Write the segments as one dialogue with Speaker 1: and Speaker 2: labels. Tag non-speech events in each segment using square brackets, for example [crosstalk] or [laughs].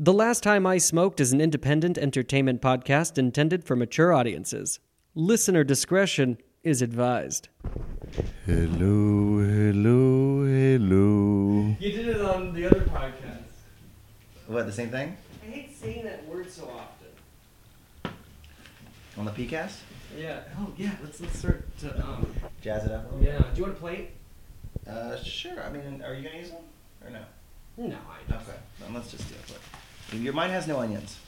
Speaker 1: The Last Time I Smoked is an independent entertainment podcast intended for mature audiences. Listener discretion is advised.
Speaker 2: Hello, hello, hello.
Speaker 1: You did it on the other podcast.
Speaker 2: What, the same thing?
Speaker 1: I hate saying that word so often.
Speaker 2: On the PCAST?
Speaker 1: Yeah. Oh yeah. Let's let's start to um.
Speaker 2: Jazz it up a little
Speaker 1: Yeah. Do you want to play
Speaker 2: bit? Uh, sure. I mean, are you going to use them? Or no?
Speaker 1: No, I don't.
Speaker 2: Okay. Then let's just do it. Your mine has no onions.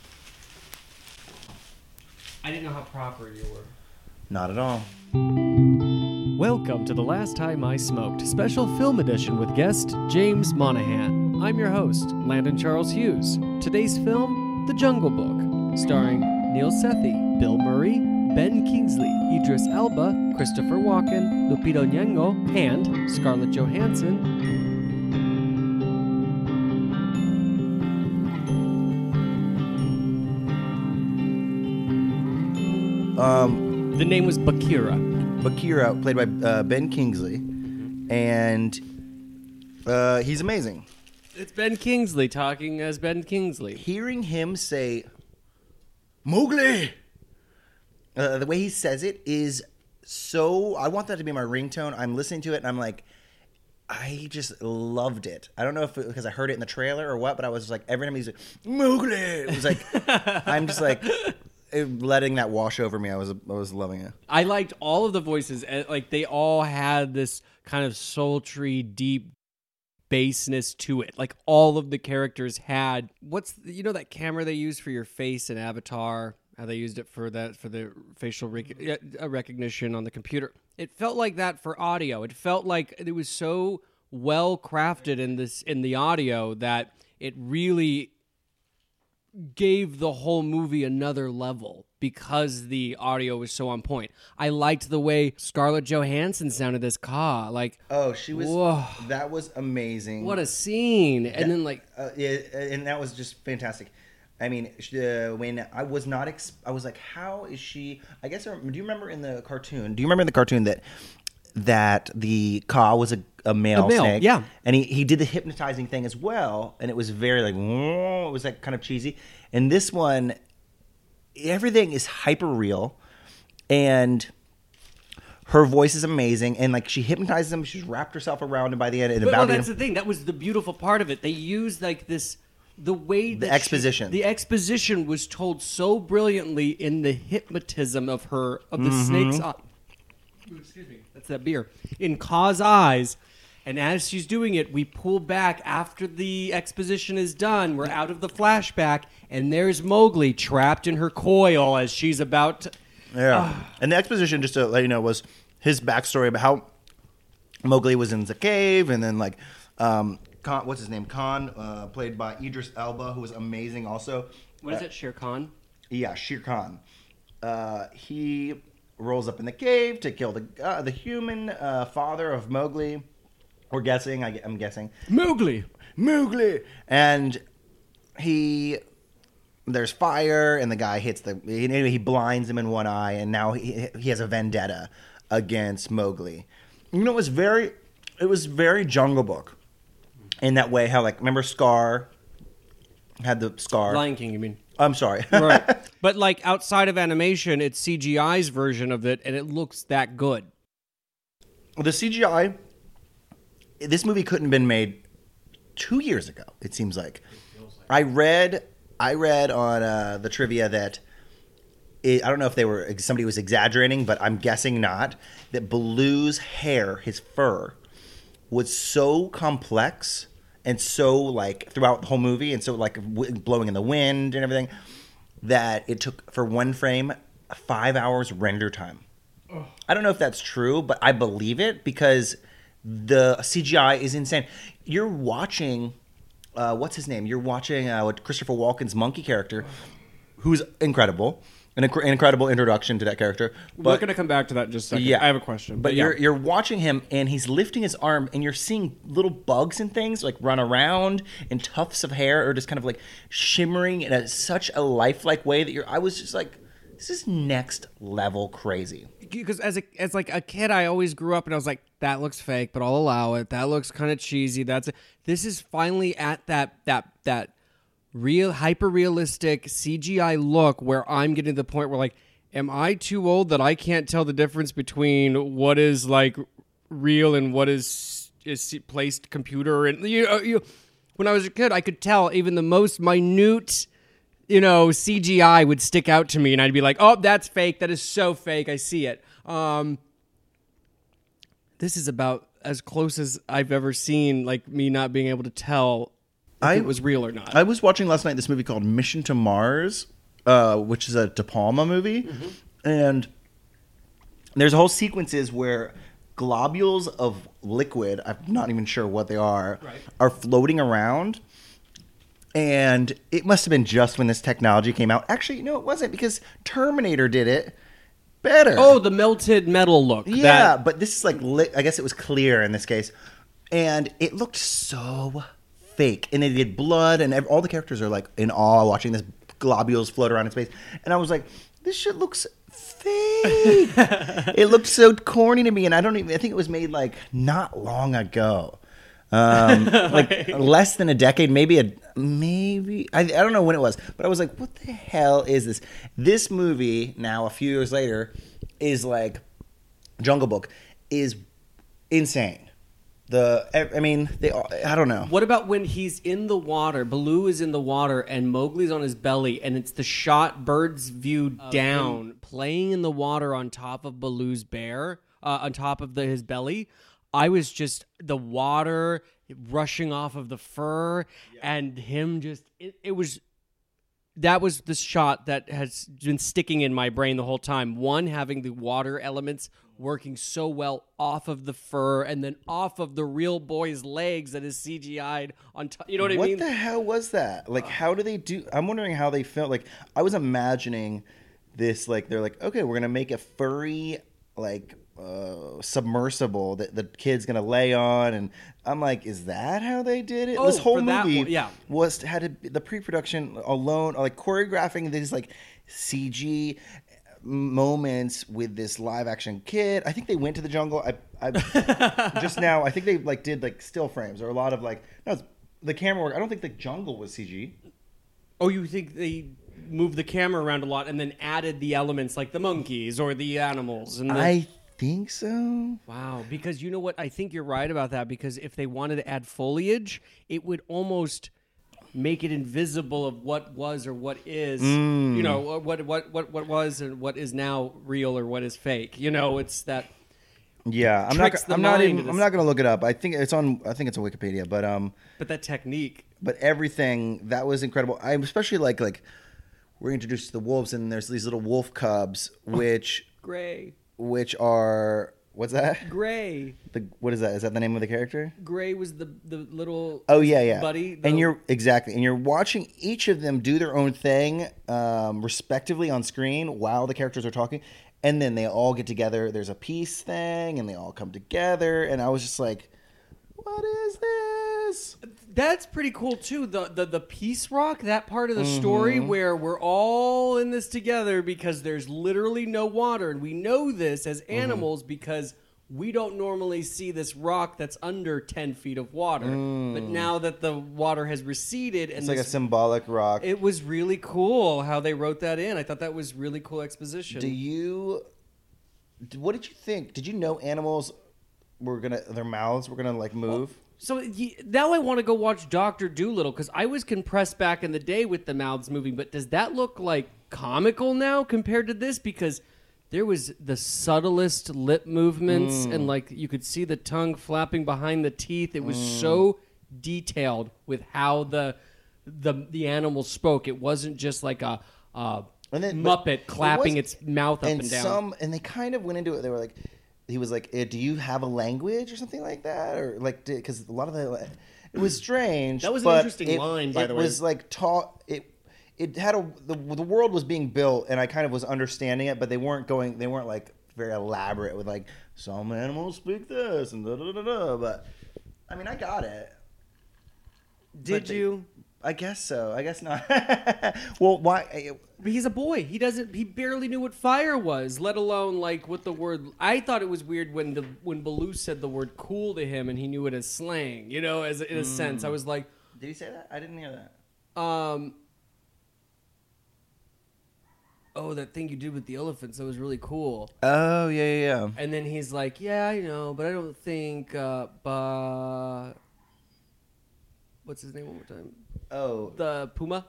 Speaker 1: I didn't know how proper you were.
Speaker 2: Not at all.
Speaker 1: Welcome to The Last Time I Smoked, special film edition with guest James Monaghan. I'm your host, Landon Charles Hughes. Today's film, The Jungle Book, starring Neel Sethi, Bill Murray, Ben Kingsley, Idris Elba, Christopher Walken, Lupita Nyong'o, and Scarlett Johansson.
Speaker 2: Um,
Speaker 1: The name was Bagheera.
Speaker 2: Bagheera, played by uh, Ben Kingsley, and uh, he's amazing.
Speaker 1: It's Ben Kingsley talking as Ben Kingsley.
Speaker 2: Hearing him say, Mowgli! Uh, the way he says it is so. I want that to be my ringtone. I'm listening to it and I'm like, I just loved it. I don't know if because I heard it in the trailer or what, but I was like, every time he's like, Mowgli! It was like, [laughs] I'm just like, letting that wash over me. I was, I was loving it.
Speaker 1: I liked all of the voices. Like they all had this kind of sultry, deep bassness to it. Like all of the characters had what's you know that camera they use for your face in Avatar. How they used it for that for the facial rec- uh, recognition on the computer. It felt like that for audio. It felt like it was so well crafted in this in the audio that it really gave the whole movie another level because the audio was so on point. I liked the way Scarlett Johansson sounded as Kaa. Like,
Speaker 2: Oh, she was,
Speaker 1: Whoa.
Speaker 2: that was amazing.
Speaker 1: what a scene! And then like,
Speaker 2: uh, yeah, and that was just fantastic. I mean, uh, when I was not, ex- I was like, "How is she?" I guess. Do you remember in the cartoon? Do you remember in the cartoon that that the Kaa was a, a male,
Speaker 1: A male,
Speaker 2: snake?
Speaker 1: yeah.
Speaker 2: and he he did the hypnotizing thing as well, and it was very like, "Whoa," it was like kind of cheesy. And this one, everything is hyper real, and her voice is amazing, and like she hypnotizes him. She's wrapped herself around him by the end, and
Speaker 1: but,
Speaker 2: about
Speaker 1: well,
Speaker 2: to-
Speaker 1: that's the thing. That was the beautiful part of it. They used like this. The way that she-
Speaker 2: exposition.
Speaker 1: the exposition was told so brilliantly in the hypnotism of her of the
Speaker 2: Mm-hmm.
Speaker 1: snake's eye. Excuse me, that's that beer in Kaa's eyes, and as she's doing it, we pull back after the exposition is done. We're out of the flashback, and there's Mowgli trapped in her coil as she's about to.
Speaker 2: Yeah. and the exposition, just to let you know, was his backstory about how Mowgli was in the cave, and then like, um, Khan, what's his name? Khan, uh, played by Idris Elba, who was amazing also.
Speaker 1: What is it, Shere Khan?
Speaker 2: Yeah, Shere Khan. Uh, he rolls up in the cave to kill the uh, the human uh, father of Mowgli. We're guessing. I, am guessing.
Speaker 1: Mowgli.
Speaker 2: Mowgli, and he there's fire, and the guy hits the anyway. He blinds him in one eye, and now he he has a vendetta against Mowgli. You know, it was very it was very Jungle Book in that way. How like remember Scar had the scar.
Speaker 1: Lion King, you mean?
Speaker 2: I'm sorry. [laughs]
Speaker 1: right. But like outside of animation, it's CGI's version of it, and it looks that good.
Speaker 2: the CGI. This movie couldn't have been made two years ago. It seems like. I read. I read on uh, the trivia that. It, I don't know if they were somebody was exaggerating, but I'm guessing not. That Baloo's hair, his fur, was so complex and so like throughout the whole movie, and so like w- blowing in the wind and everything, that it took for one frame five hours render time. I don't know if that's true, but I believe it because the CGI is insane. You're watching, uh, what's his name? You're watching uh, Christopher Walken's monkey character, who's incredible, an, inc- incredible introduction to that character.
Speaker 1: We're
Speaker 2: But
Speaker 1: going to come back to that in just a second.
Speaker 2: yeah,
Speaker 1: I have a question.
Speaker 2: But
Speaker 1: yeah.
Speaker 2: you're you're watching him, and he's lifting his arm, and you're seeing little bugs and things like run around, and tufts of hair are just kind of like shimmering in a, such a lifelike way that you're. I was just like, this is next level crazy.
Speaker 1: because as a as like a kid, I always grew up and I was like, that looks fake, but I'll allow it. That looks kind of cheesy. That's this is finally at that that that real hyper realistic CGI look where I'm getting to the point where like am I too old that I can't tell the difference between what is like real and what is is placed computer? And you, uh, you when I was a kid I could tell even the most minute you know CGI would stick out to me and I'd be like oh that's fake. That is so fake. I see it. Um this is about as close as I've ever seen like me not being able to tell
Speaker 2: I-
Speaker 1: it was real or not
Speaker 2: I was watching last night this movie called Mission to Mars, uh, which is a De Palma movie, and there's whole sequences where globules of liquid, I'm not even sure what they are,
Speaker 1: Right.
Speaker 2: are floating around. And it must have been just when this technology came out. Actually, no, it wasn't because Terminator did it better.
Speaker 1: Oh, the melted metal look.
Speaker 2: Yeah,
Speaker 1: That-
Speaker 2: but this is like li- I guess it was clear in this case, and it looked so fake. And they did blood, and ev- all the characters are like in awe watching this globules float around in space. And I was like, this shit looks fake. [laughs] it looked so corny to me, and I don't even. I think it was made like not long ago. um, [laughs] like less than a decade, maybe a maybe I, I don't know when it was, but I was like, what the hell is this? This movie now, a few years later, is like Jungle Book is insane. The I I mean, they I don't know.
Speaker 1: What about when he's in the water? Baloo is in the water and Mowgli's on his belly, and it's the shot bird's view down, playing in the water on top of Baloo's bear, uh, on top of the, his belly. I was just the water rushing off of the fur, and him just it, it was that was the shot that has been sticking in my brain the whole time. One, having the water elements working so well off of the fur and then off of the real boy's legs that is CGI'd on top. You know what, I mean?
Speaker 2: what the hell was that? Like, how do they do? I'm wondering how they felt. Like, I was imagining this. Like, they're like, okay, we're gonna make a furry, like, uh, submersible that the kid's gonna lay on, and I'm like, is that how they did it?
Speaker 1: Oh,
Speaker 2: this whole movie,
Speaker 1: one, yeah.
Speaker 2: was had to the pre-production alone, like choreographing these like CG moments with this live action kid. I think they went to the jungle. I, I [laughs] just now. I think they like did like still frames or a lot of like no the camera work. I don't think the jungle was CG.
Speaker 1: oh, you think they moved the camera around a lot and then added the elements like the monkeys or the animals? And the,
Speaker 2: I think so.
Speaker 1: Wow, because you know what? I think you're right about that because if they wanted to add foliage, it would almost make it invisible of what was or what is,
Speaker 2: Mm.
Speaker 1: you know, what what what what was and what is now real or what is fake. You know, it's that
Speaker 2: Yeah, I'm not. I'm not even. I'm not gonna look it up. I think it's on. I think it's on Wikipedia. But um,
Speaker 1: but that technique.
Speaker 2: but everything that was incredible. I especially like like we're introduced to the wolves and there's these little wolf cubs which
Speaker 1: Gray.
Speaker 2: which are what's that?
Speaker 1: Gray.
Speaker 2: The what is that? Is that the name of the character?
Speaker 1: Gray was the the little
Speaker 2: Oh yeah, yeah,
Speaker 1: buddy. the-
Speaker 2: And you're exactly, and you're watching each of them do their own thing, um, respectively on screen while the characters are talking, and then they all get together. There's a peace thing, and they all come together. And I was just like, "What is this?"
Speaker 1: That's pretty cool too. The the the peace rock, that part of the mm-hmm. story where we're all in this together because there's literally no water, and we know this as mm-hmm. animals because we don't normally see this rock that's under ten feet of water. But mm. now that the water has receded, and
Speaker 2: It's like a symbolic rock.
Speaker 1: it was really cool how they wrote that in. I thought that was really cool exposition.
Speaker 2: Do you? What did you think? Did you know animals were gonna their mouths were gonna like move?
Speaker 1: So y- now I want to go watch Doctor Dolittle because I was compressed back in the day with the mouths moving. But does that look like comical now compared to this? Because there was the subtlest lip movements mm. and like you could see the tongue flapping behind the teeth. It was mm. so detailed with how the the the animal spoke. It wasn't just like a.
Speaker 2: And then- but
Speaker 1: Muppet
Speaker 2: it
Speaker 1: clapping
Speaker 2: was-
Speaker 1: its mouth up and,
Speaker 2: and
Speaker 1: down.
Speaker 2: some and they kind of went into it. They were like, he was like, eh, "Do you have a language or something like that?" Or like, because a lot of the it was strange.
Speaker 1: That was an interesting
Speaker 2: it-
Speaker 1: line, by the way.
Speaker 2: It was like taught it. It had a the, the world was being built, and I kind of was understanding it, but they weren't going. They weren't like very elaborate with like some animals speak this and da da da da. But I mean, I got it.
Speaker 1: Did
Speaker 2: they-
Speaker 1: you?
Speaker 2: I guess so. I guess not. [laughs] well, why? eh,
Speaker 1: But he's a boy. He doesn't. He barely knew what fire was, let alone like what the word. I thought it was weird when the when Baloo said the word "cool" to him, and he knew it as slang. You know, as in a sense, I was like,
Speaker 2: Did he say that? I didn't hear that.
Speaker 1: Um. Oh, that thing you did with the elephants that was really cool.
Speaker 2: Oh yeah, yeah, yeah.
Speaker 1: And then he's like, "Yeah, I know, but I don't think uh, ba what's his name one more time?
Speaker 2: Oh,
Speaker 1: The Puma.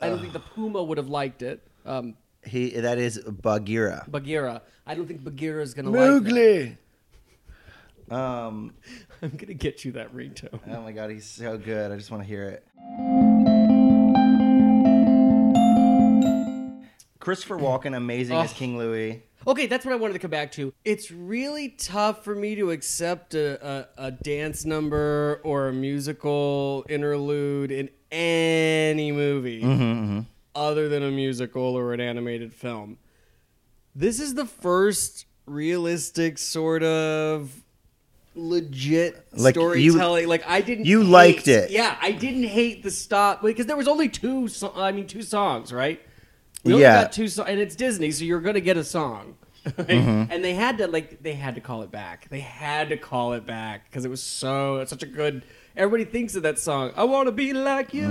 Speaker 1: I don't think the Puma would have liked it. Um,
Speaker 2: he that is Bagheera.
Speaker 1: Bagheera. I don't think Bagheera's gonna like it.
Speaker 2: Mowgli. Um. [laughs]
Speaker 1: I'm gonna get you that ringtone.
Speaker 2: Oh my god, he's so good. I just want to hear it. Christopher [clears throat] Walken, amazing as. King Louis.
Speaker 1: Okay, that's what I wanted to come back to. It's really tough for me to accept a, a, a dance number or a musical interlude in any movie mm-hmm, mm-hmm. other than a musical or an animated film. This is the first realistic sort of legit
Speaker 2: Like, you-
Speaker 1: storytelling. like I didn't.
Speaker 2: you
Speaker 1: hate-
Speaker 2: liked it.
Speaker 1: Yeah, I didn't hate the stop because there was only two. So- I mean, two songs, right? We only
Speaker 2: Yeah.
Speaker 1: got two songs, and it's Disney, so you're gonna get a song. [laughs] right?
Speaker 2: Mm-hmm.
Speaker 1: And they had to like they had to call it back. They had to call it back because it was so such a good. Everybody thinks of that song. I want to be like you,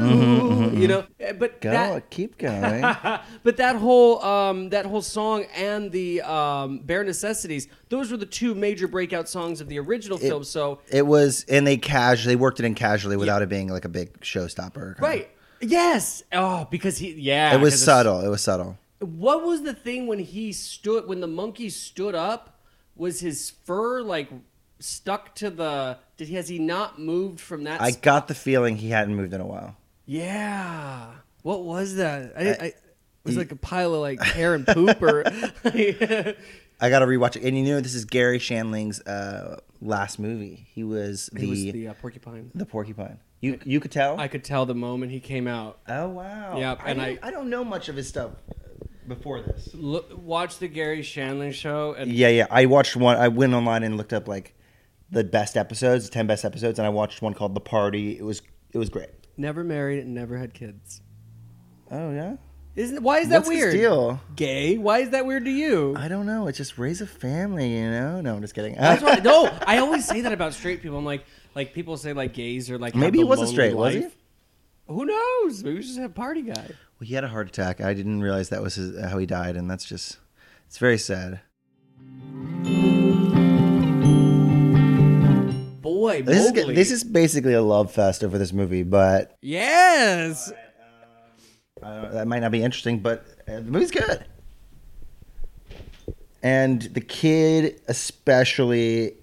Speaker 1: you know. Eh, But
Speaker 2: Go,
Speaker 1: that,
Speaker 2: keep [laughs] going.
Speaker 1: but that whole um, that whole song and the um, bare necessities, those were the two major breakout songs of the original film. So
Speaker 2: it was, and they casually they worked it in casually without it being like a big showstopper.
Speaker 1: right, yes, oh, because he yeah,
Speaker 2: It was subtle. It was subtle.
Speaker 1: What was the thing when he stood when the monkey stood up? Was his fur like stuck to the? Did he, has he not moved from that?
Speaker 2: I
Speaker 1: spot?
Speaker 2: got the feeling he hadn't moved in a while.
Speaker 1: Yeah. What was that? I, I, it was like a pile of like hair and poop or. [laughs]
Speaker 2: I got to rewatch it. And you know, this is Garry Shandling's uh, last movie. He was the
Speaker 1: He was
Speaker 2: the,
Speaker 1: the uh, porcupine.
Speaker 2: The porcupine. You you could tell.
Speaker 1: I could tell the moment he came out.
Speaker 2: oh wow.
Speaker 1: Yep,
Speaker 2: I
Speaker 1: and I-
Speaker 2: I don't know much of his stuff uh, before this.
Speaker 1: Look, watch the Garry Shandling show and
Speaker 2: Yeah, yeah. I watched one. I went online and looked up like the best episodes, ten best episodes, and I watched one called The Party. It was it was great.
Speaker 1: never married and never had kids.
Speaker 2: Oh yeah.
Speaker 1: Isn't why is that
Speaker 2: What's his
Speaker 1: weird?
Speaker 2: deal?
Speaker 1: Gay? Why is that weird to you?
Speaker 2: I don't know. It's just raise a family, you know. No, I'm just kidding.
Speaker 1: That's [laughs] why. No, I always say that about straight people. I'm like, like people say like gays are like have
Speaker 2: Maybe
Speaker 1: the
Speaker 2: he wasn't
Speaker 1: lonely
Speaker 2: straight, was he?
Speaker 1: life. Who knows? Maybe he was just a party guy.
Speaker 2: Well, he had a heart attack. I didn't realize that was his, how he died, and that's just it's very sad.
Speaker 1: Boy,
Speaker 2: This is
Speaker 1: Mowgli.
Speaker 2: this is basically a love fest over this movie, but
Speaker 1: yes.
Speaker 2: Uh, that might not be interesting. But uh, the movie's good, and the kid especially,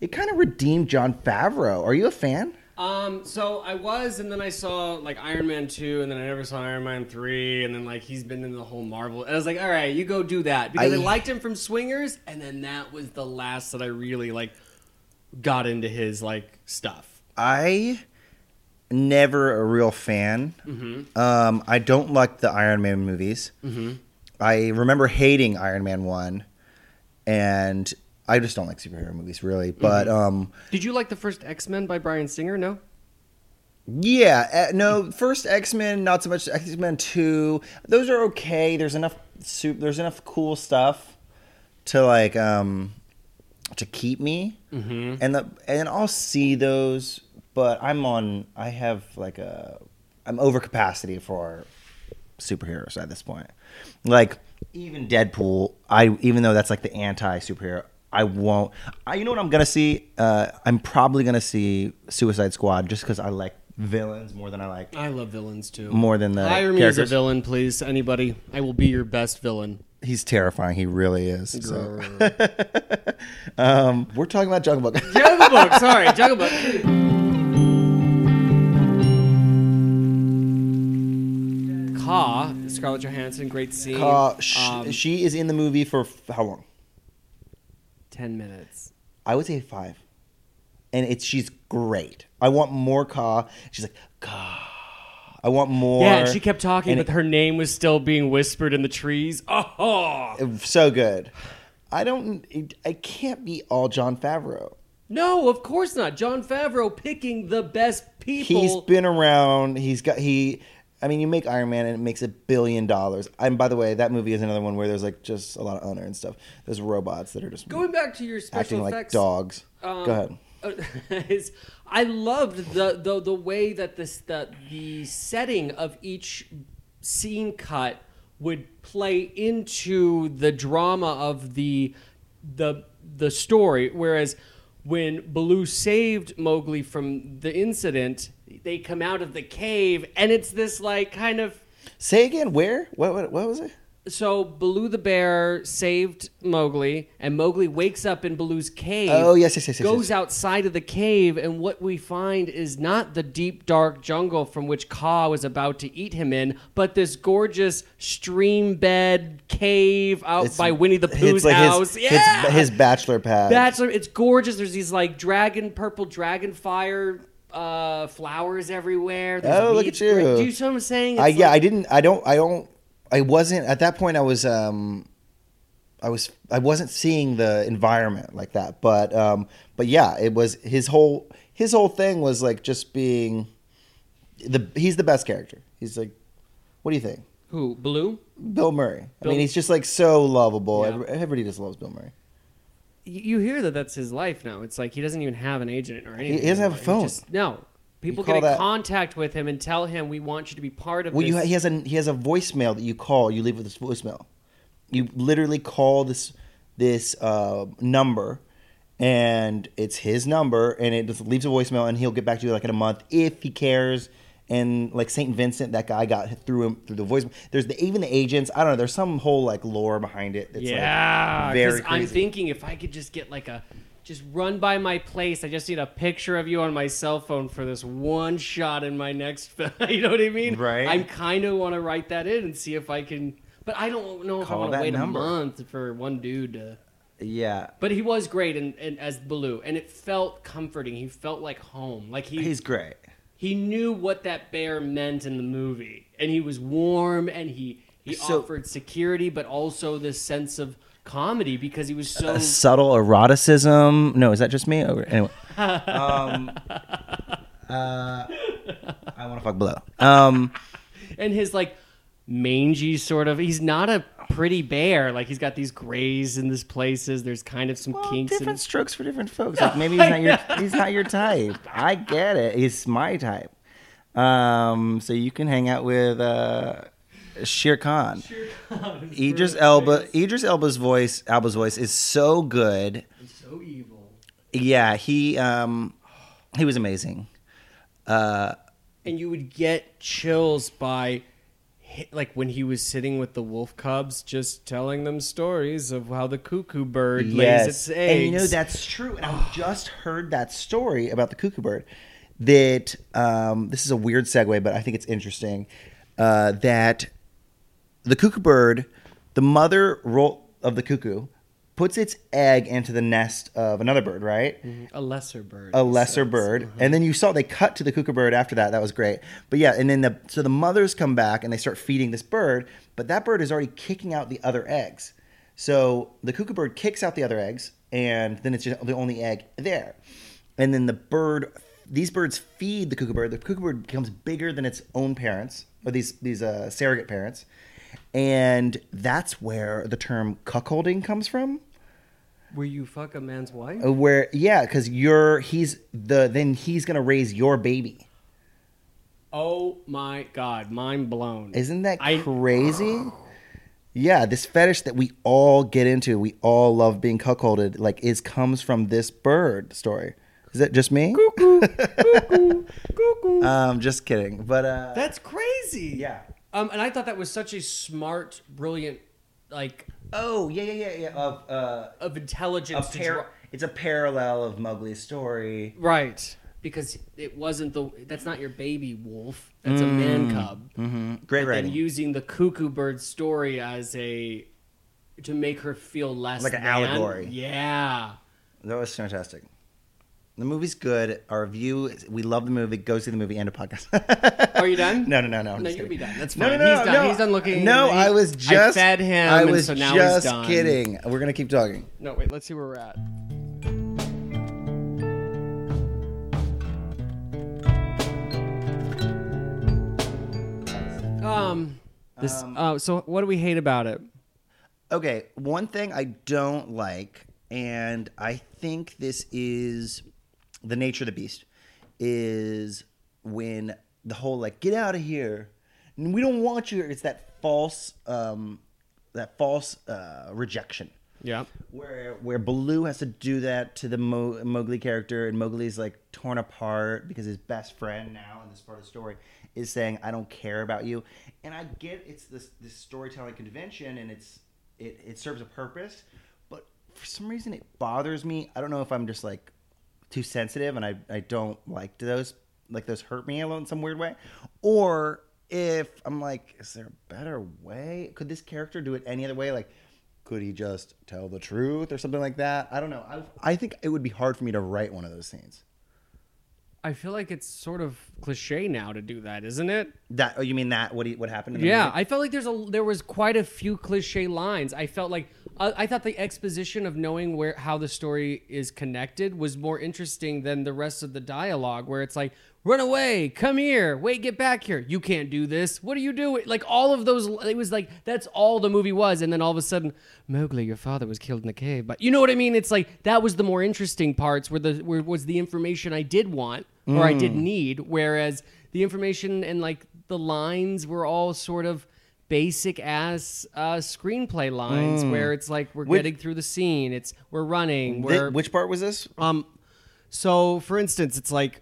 Speaker 2: it kind of redeemed Jon Favreau. Are you a fan?
Speaker 1: Um, so I was, and then I saw like Iron Man two, and then I never saw Iron Man three, and then like he's been in the whole Marvel. And I was like, all right, you go do that because I,
Speaker 2: I-
Speaker 1: liked him from Swingers, and then that was the last that I really like got into his like stuff.
Speaker 2: I never a real fan.
Speaker 1: Mm-hmm.
Speaker 2: Um, I don't like the Iron Man movies.
Speaker 1: Mm-hmm.
Speaker 2: I remember hating Iron Man one, and I just don't like superhero movies really. But
Speaker 1: Mm-hmm.
Speaker 2: um,
Speaker 1: Did you like the first X Men by Bryan Singer? No.
Speaker 2: yeah, uh, no, first X Men, not so much X Men two. Those are okay. There's enough soup. There's enough cool stuff to like um to keep me,
Speaker 1: Mm-hmm.
Speaker 2: and the and I'll see those. But I'm on. I have like a. I'm over capacity for superheroes at this point. Like even Deadpool, I even though that's like the anti superhero, I won't. I, you know what I'm gonna see? Uh, I'm probably gonna see Suicide Squad just because I like villains more than I like
Speaker 1: I love villains too.
Speaker 2: more than the
Speaker 1: Hire me as a
Speaker 2: characters.
Speaker 1: villain, please. Anybody, I will be your best villain.
Speaker 2: He's terrifying. He really is. So. [laughs] um, we're talking about Jungle Book.
Speaker 1: Jungle Book. Sorry, [laughs] Jungle Book. Kaa, Scarlett Johansson, great scene.
Speaker 2: Uh, sh-
Speaker 1: Um,
Speaker 2: she is in the movie for f- how long?
Speaker 1: Ten minutes.
Speaker 2: I would say five. And it's she's great. I want more Kaa. She's like Kaa. I want more.
Speaker 1: Yeah, and she kept talking, but her name was still being whispered in the trees. [laughs] Oh
Speaker 2: so good. I don't. It, I can't be all Jon Favreau.
Speaker 1: no, of course not. Jon Favreau picking the best people.
Speaker 2: He's been around. He's got he. I mean, you make Iron Man and it makes a billion dollars. And by the way, that movie is another one where there's like just a lot of honor and stuff. There's robots that are just
Speaker 1: Going back to your special
Speaker 2: acting like
Speaker 1: effects.
Speaker 2: dogs.
Speaker 1: um,
Speaker 2: Go ahead.
Speaker 1: uh, [laughs] is I loved the, the the way that this the the setting of each scene cut would play into the drama of the the the story whereas when Baloo saved Mowgli from the incident they come out of the cave and it's this like kind of
Speaker 2: Say again, where? What, what, what was it?
Speaker 1: So Baloo the bear saved Mowgli, and Mowgli wakes up in Baloo's cave.
Speaker 2: Oh, yes, yes, yes, yes,
Speaker 1: Goes
Speaker 2: yes.
Speaker 1: outside of the cave, and what we find is not the deep, dark jungle from which Kaa was about to eat him in, but this gorgeous stream bed cave out
Speaker 2: It's-
Speaker 1: by Winnie the Pooh's
Speaker 2: like
Speaker 1: house.
Speaker 2: His,
Speaker 1: yeah,
Speaker 2: his, his bachelor pad.
Speaker 1: Bachelor, it's gorgeous. There's these like dragon, purple dragon fire uh, flowers everywhere. There's
Speaker 2: Oh, look at you.
Speaker 1: Do you see what I'm saying?
Speaker 2: I yeah,
Speaker 1: like-
Speaker 2: I didn't. I don't. I don't. I wasn't at that point. I was. Um, I was. I wasn't seeing the environment like that. But. Um. But yeah, it was his whole. His whole thing was like just being. The he's the best character. He's like, what do you think,
Speaker 1: Who? Baloo?
Speaker 2: Bill Murray? I mean, he's just like so lovable.
Speaker 1: Yeah.
Speaker 2: Everybody just loves Bill Murray.
Speaker 1: you you hear that that's his life now. It's like he doesn't even have an agent or anything.
Speaker 2: he doesn't have a phone.
Speaker 1: just- no, people get in
Speaker 2: that-
Speaker 1: contact with him and tell him, "We want you to be part of
Speaker 2: Well, you
Speaker 1: this."
Speaker 2: ha- he has a he has a voicemail that you call. You leave with this voicemail. You literally call this this uh, number, and it's his number, and it just leaves a voicemail, and he'll get back to you like in a month if he cares. And like Saint Vincent, that guy got through him through the voicemail. There's the, even the agents. I don't know. There's some whole like lore behind it. That's
Speaker 1: yeah,
Speaker 2: like very
Speaker 1: 'cause I'm
Speaker 2: crazy.
Speaker 1: thinking if I could just get like a, just run by my place. I just need a picture of you on my cell phone for this one shot in my next [laughs] film. you know what I mean?
Speaker 2: Right.
Speaker 1: I kind of want to write that in and see if I can. But I don't know if
Speaker 2: Call
Speaker 1: I want to wait
Speaker 2: number.
Speaker 1: a month for one dude to.
Speaker 2: yeah.
Speaker 1: But he was great and as Baloo, and it felt comforting. He felt like home. Like he
Speaker 2: He's great.
Speaker 1: he knew what that bear meant in the movie, and he was warm, and he he
Speaker 2: So-
Speaker 1: offered security, but also this sense of comedy because he was so.
Speaker 2: A subtle eroticism. No, is that just me? Anyway. [laughs] um, uh, I want to fuck Baloo. Um,
Speaker 1: and his like mangy sort of. He's not a pretty bear. Like he's got these grays in these places. There's kind of some
Speaker 2: well,
Speaker 1: kinks.
Speaker 2: different
Speaker 1: In,
Speaker 2: strokes for different folks. Like maybe he's [laughs] not your he's not your type. I get it. He's my type. Um, so you can hang out with uh, Shere Khan. Idris Elba. Idris Elba's voice. Elba's voice is so good.
Speaker 1: so evil.
Speaker 2: Yeah, he um, he was amazing. Uh,
Speaker 1: and you would get chills by like when he was sitting with the wolf cubs just telling them stories of how the cuckoo bird lays its eggs
Speaker 2: And you know that's true. And I just heard that story about the cuckoo bird. That um, this is a weird segue, but I think it's interesting. Uh, that the cuckoo bird, the mother ro- of the cuckoo, puts its egg into the nest of another bird, right?
Speaker 1: a lesser bird
Speaker 2: a lesser
Speaker 1: says.
Speaker 2: bird, and then you saw they cut to the cuckoo bird after that. That was great. But yeah, and then the so the mothers come back and they start feeding this bird, but that bird is already kicking out the other eggs. So the cuckoo bird kicks out the other eggs, and then it's just the only egg there. And then the bird, these birds feed the cuckoo bird. The cuckoo bird becomes bigger than its own parents, or these these uh, surrogate parents, and that's where the term cuckolding comes from.
Speaker 1: where you fuck a man's wife?
Speaker 2: Uh, where yeah because you're he's the then he's gonna raise your baby.
Speaker 1: Oh my god mind blown.
Speaker 2: Isn't that
Speaker 1: I-
Speaker 2: crazy? Yeah this fetish that we all get into we all love being cuckolded like is comes from this bird story. Is that just me? Cuckoo, cuckoo, [laughs] cuckoo. um just kidding but uh
Speaker 1: that's crazy.
Speaker 2: Yeah
Speaker 1: um and i thought that was such a smart brilliant like
Speaker 2: oh yeah yeah yeah yeah of uh
Speaker 1: of intelligence to
Speaker 2: par-
Speaker 1: draw-
Speaker 2: it's a parallel of Mowgli's story
Speaker 1: right because it wasn't the that's not your baby wolf that's a man cub
Speaker 2: mm-hmm. great
Speaker 1: and
Speaker 2: writing
Speaker 1: using the cuckoo bird story as a to make her feel less
Speaker 2: Like an
Speaker 1: than.
Speaker 2: allegory.
Speaker 1: Yeah.
Speaker 2: That was fantastic. The movie's good. Our review, is- we love the movie. Go see the movie and a podcast.
Speaker 1: Are you done? [laughs]
Speaker 2: No, no, no, no. I'm
Speaker 1: No, you'll
Speaker 2: kidding.
Speaker 1: be done. That's
Speaker 2: No,
Speaker 1: fine.
Speaker 2: no, no,
Speaker 1: he's done.
Speaker 2: no.
Speaker 1: He's done looking.
Speaker 2: No, I was just.
Speaker 1: I fed him.
Speaker 2: I
Speaker 1: and
Speaker 2: was
Speaker 1: so now
Speaker 2: just
Speaker 1: he's done.
Speaker 2: kidding. We're gonna keep talking.
Speaker 1: No, wait. Let's see where we're at. Um. This.
Speaker 2: Um,
Speaker 1: uh, so, what do we hate about it?
Speaker 2: Okay, one thing I don't like, and I think this is the nature of the beast is when the whole like get out of here, we don't want you. It's that false, um, that false uh, rejection
Speaker 1: Yeah.
Speaker 2: where where Baloo has to do that to the Mo- Mowgli character, and Mowgli's like torn apart because his best friend now in this part of the story is saying, "I don't care about you," and I get it's this this storytelling convention, and it's it it serves a purpose, but for some reason it bothers me. I don't know if I'm just like too sensitive, and I I don't like those like those hurt me in some weird way, or if I'm like, is there a better way? Could this character do it any other way? Like could he just tell the truth or something like that? I don't know. I, I think it would be hard for me to write one of those scenes.
Speaker 1: I feel like it's sort of cliche now to do that, isn't it?
Speaker 2: That oh, you mean that what he, what happened? In the
Speaker 1: Yeah,
Speaker 2: movie?
Speaker 1: I felt like there's a there was quite a few cliche lines. I felt like I, I thought the exposition of knowing where how the story is connected was more interesting than the rest of the dialogue, where it's like run away, come here, wait, get back here, you can't do this. What are you doing? Like all of those, it was like that's all the movie was, and then all of a sudden, Mowgli, your father was killed in the cave. But you know what I mean? It's like that was the more interesting parts, where the where was the information I did want or I did need, whereas the information and like the lines were all sort of basic ass uh, screenplay lines where it's like we're
Speaker 2: Which-
Speaker 1: getting through the scene it's we're running we're
Speaker 2: which part was this?
Speaker 1: um so for instance it's like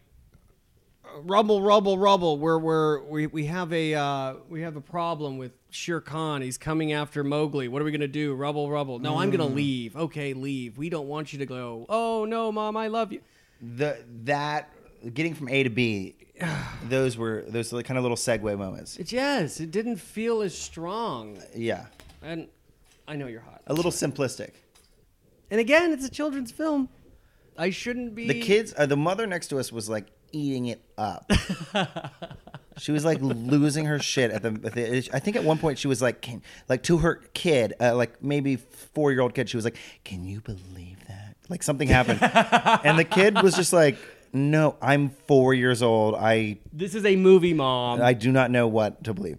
Speaker 1: rubble rubble rubble where we're we, we have a uh, we have a problem with Shere Khan he's coming after Mowgli what are we gonna do rubble rubble no I'm gonna leave okay leave we don't want you to go oh no mom I love you
Speaker 2: The that getting from A to B. [sighs] Those were those kind of little segue moments.
Speaker 1: It's, yes it didn't feel as strong
Speaker 2: Yeah,
Speaker 1: and I know you're hot
Speaker 2: a little simplistic.
Speaker 1: And again, it's a children's film. I shouldn't be.
Speaker 2: The kids, uh, the mother next to us was like eating it up. [laughs] she was like losing her shit at the, at the. I think at one point she was like, can, like to her kid, uh, like maybe four year old kid, she was like, "Can you believe that?" Like something happened, and the kid was just like, "No, I'm four years old. I
Speaker 1: This is a movie, mom.
Speaker 2: I do not know what to believe."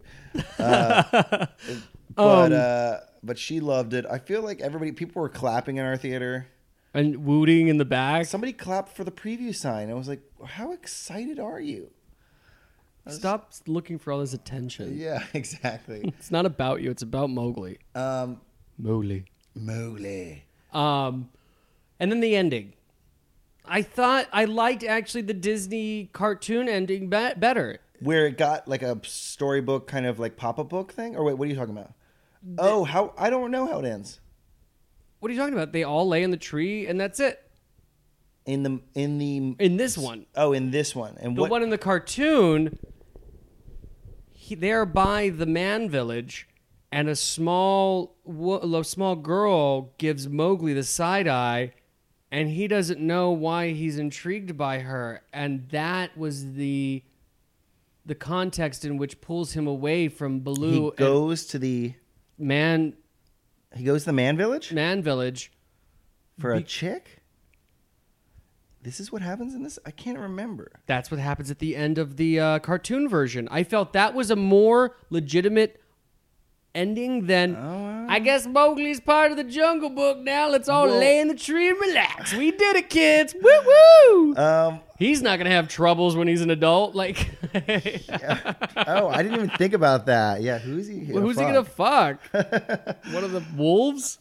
Speaker 2: Uh, [laughs] but uh, but she loved it. I feel like everybody, people were clapping in our theater.
Speaker 1: And wooting in the back.
Speaker 2: Somebody clapped for the preview sign. I was like, "How excited are you?"
Speaker 1: Stop looking for all this attention.
Speaker 2: Yeah, [laughs] exactly. [laughs]
Speaker 1: It's not about you. It's about Mowgli.
Speaker 2: um,
Speaker 1: Mowgli.
Speaker 2: Mowgli.
Speaker 1: Um, and then the ending. I thought I liked actually the Disney cartoon ending be- better.
Speaker 2: Where it got like a storybook kind of like pop up book thing? Or wait, what are you talking about? oh, how I don't know how it ends.
Speaker 1: What are you talking about? They all lay in the tree, and that's it.
Speaker 2: In the in the
Speaker 1: In this one,
Speaker 2: oh in this one and
Speaker 1: the
Speaker 2: what
Speaker 1: one in the cartoon, he, they're by the man village, and a small wo- a small girl gives Mowgli the side eye, and he doesn't know why he's intrigued by her, and that was the the context in which pulls him away from
Speaker 2: he
Speaker 1: Baloo and
Speaker 2: goes to the
Speaker 1: man
Speaker 2: he goes to the man village
Speaker 1: man village.
Speaker 2: for a chick. This is what happens in this. I can't remember.
Speaker 1: That's what happens at the end of the uh, cartoon version. I felt that was a more legitimate ending
Speaker 2: then
Speaker 1: I guess Mowgli's part of the Jungle Book now. Let's all
Speaker 2: Well-
Speaker 1: lay in the tree and relax. We did it, kids. Woo woo!
Speaker 2: Um.
Speaker 1: he's not gonna have troubles when he's an adult. Like, [laughs]
Speaker 2: oh, I didn't even think about that. Yeah, who's he?
Speaker 1: Well, who's he gonna fuck? One of the wolves?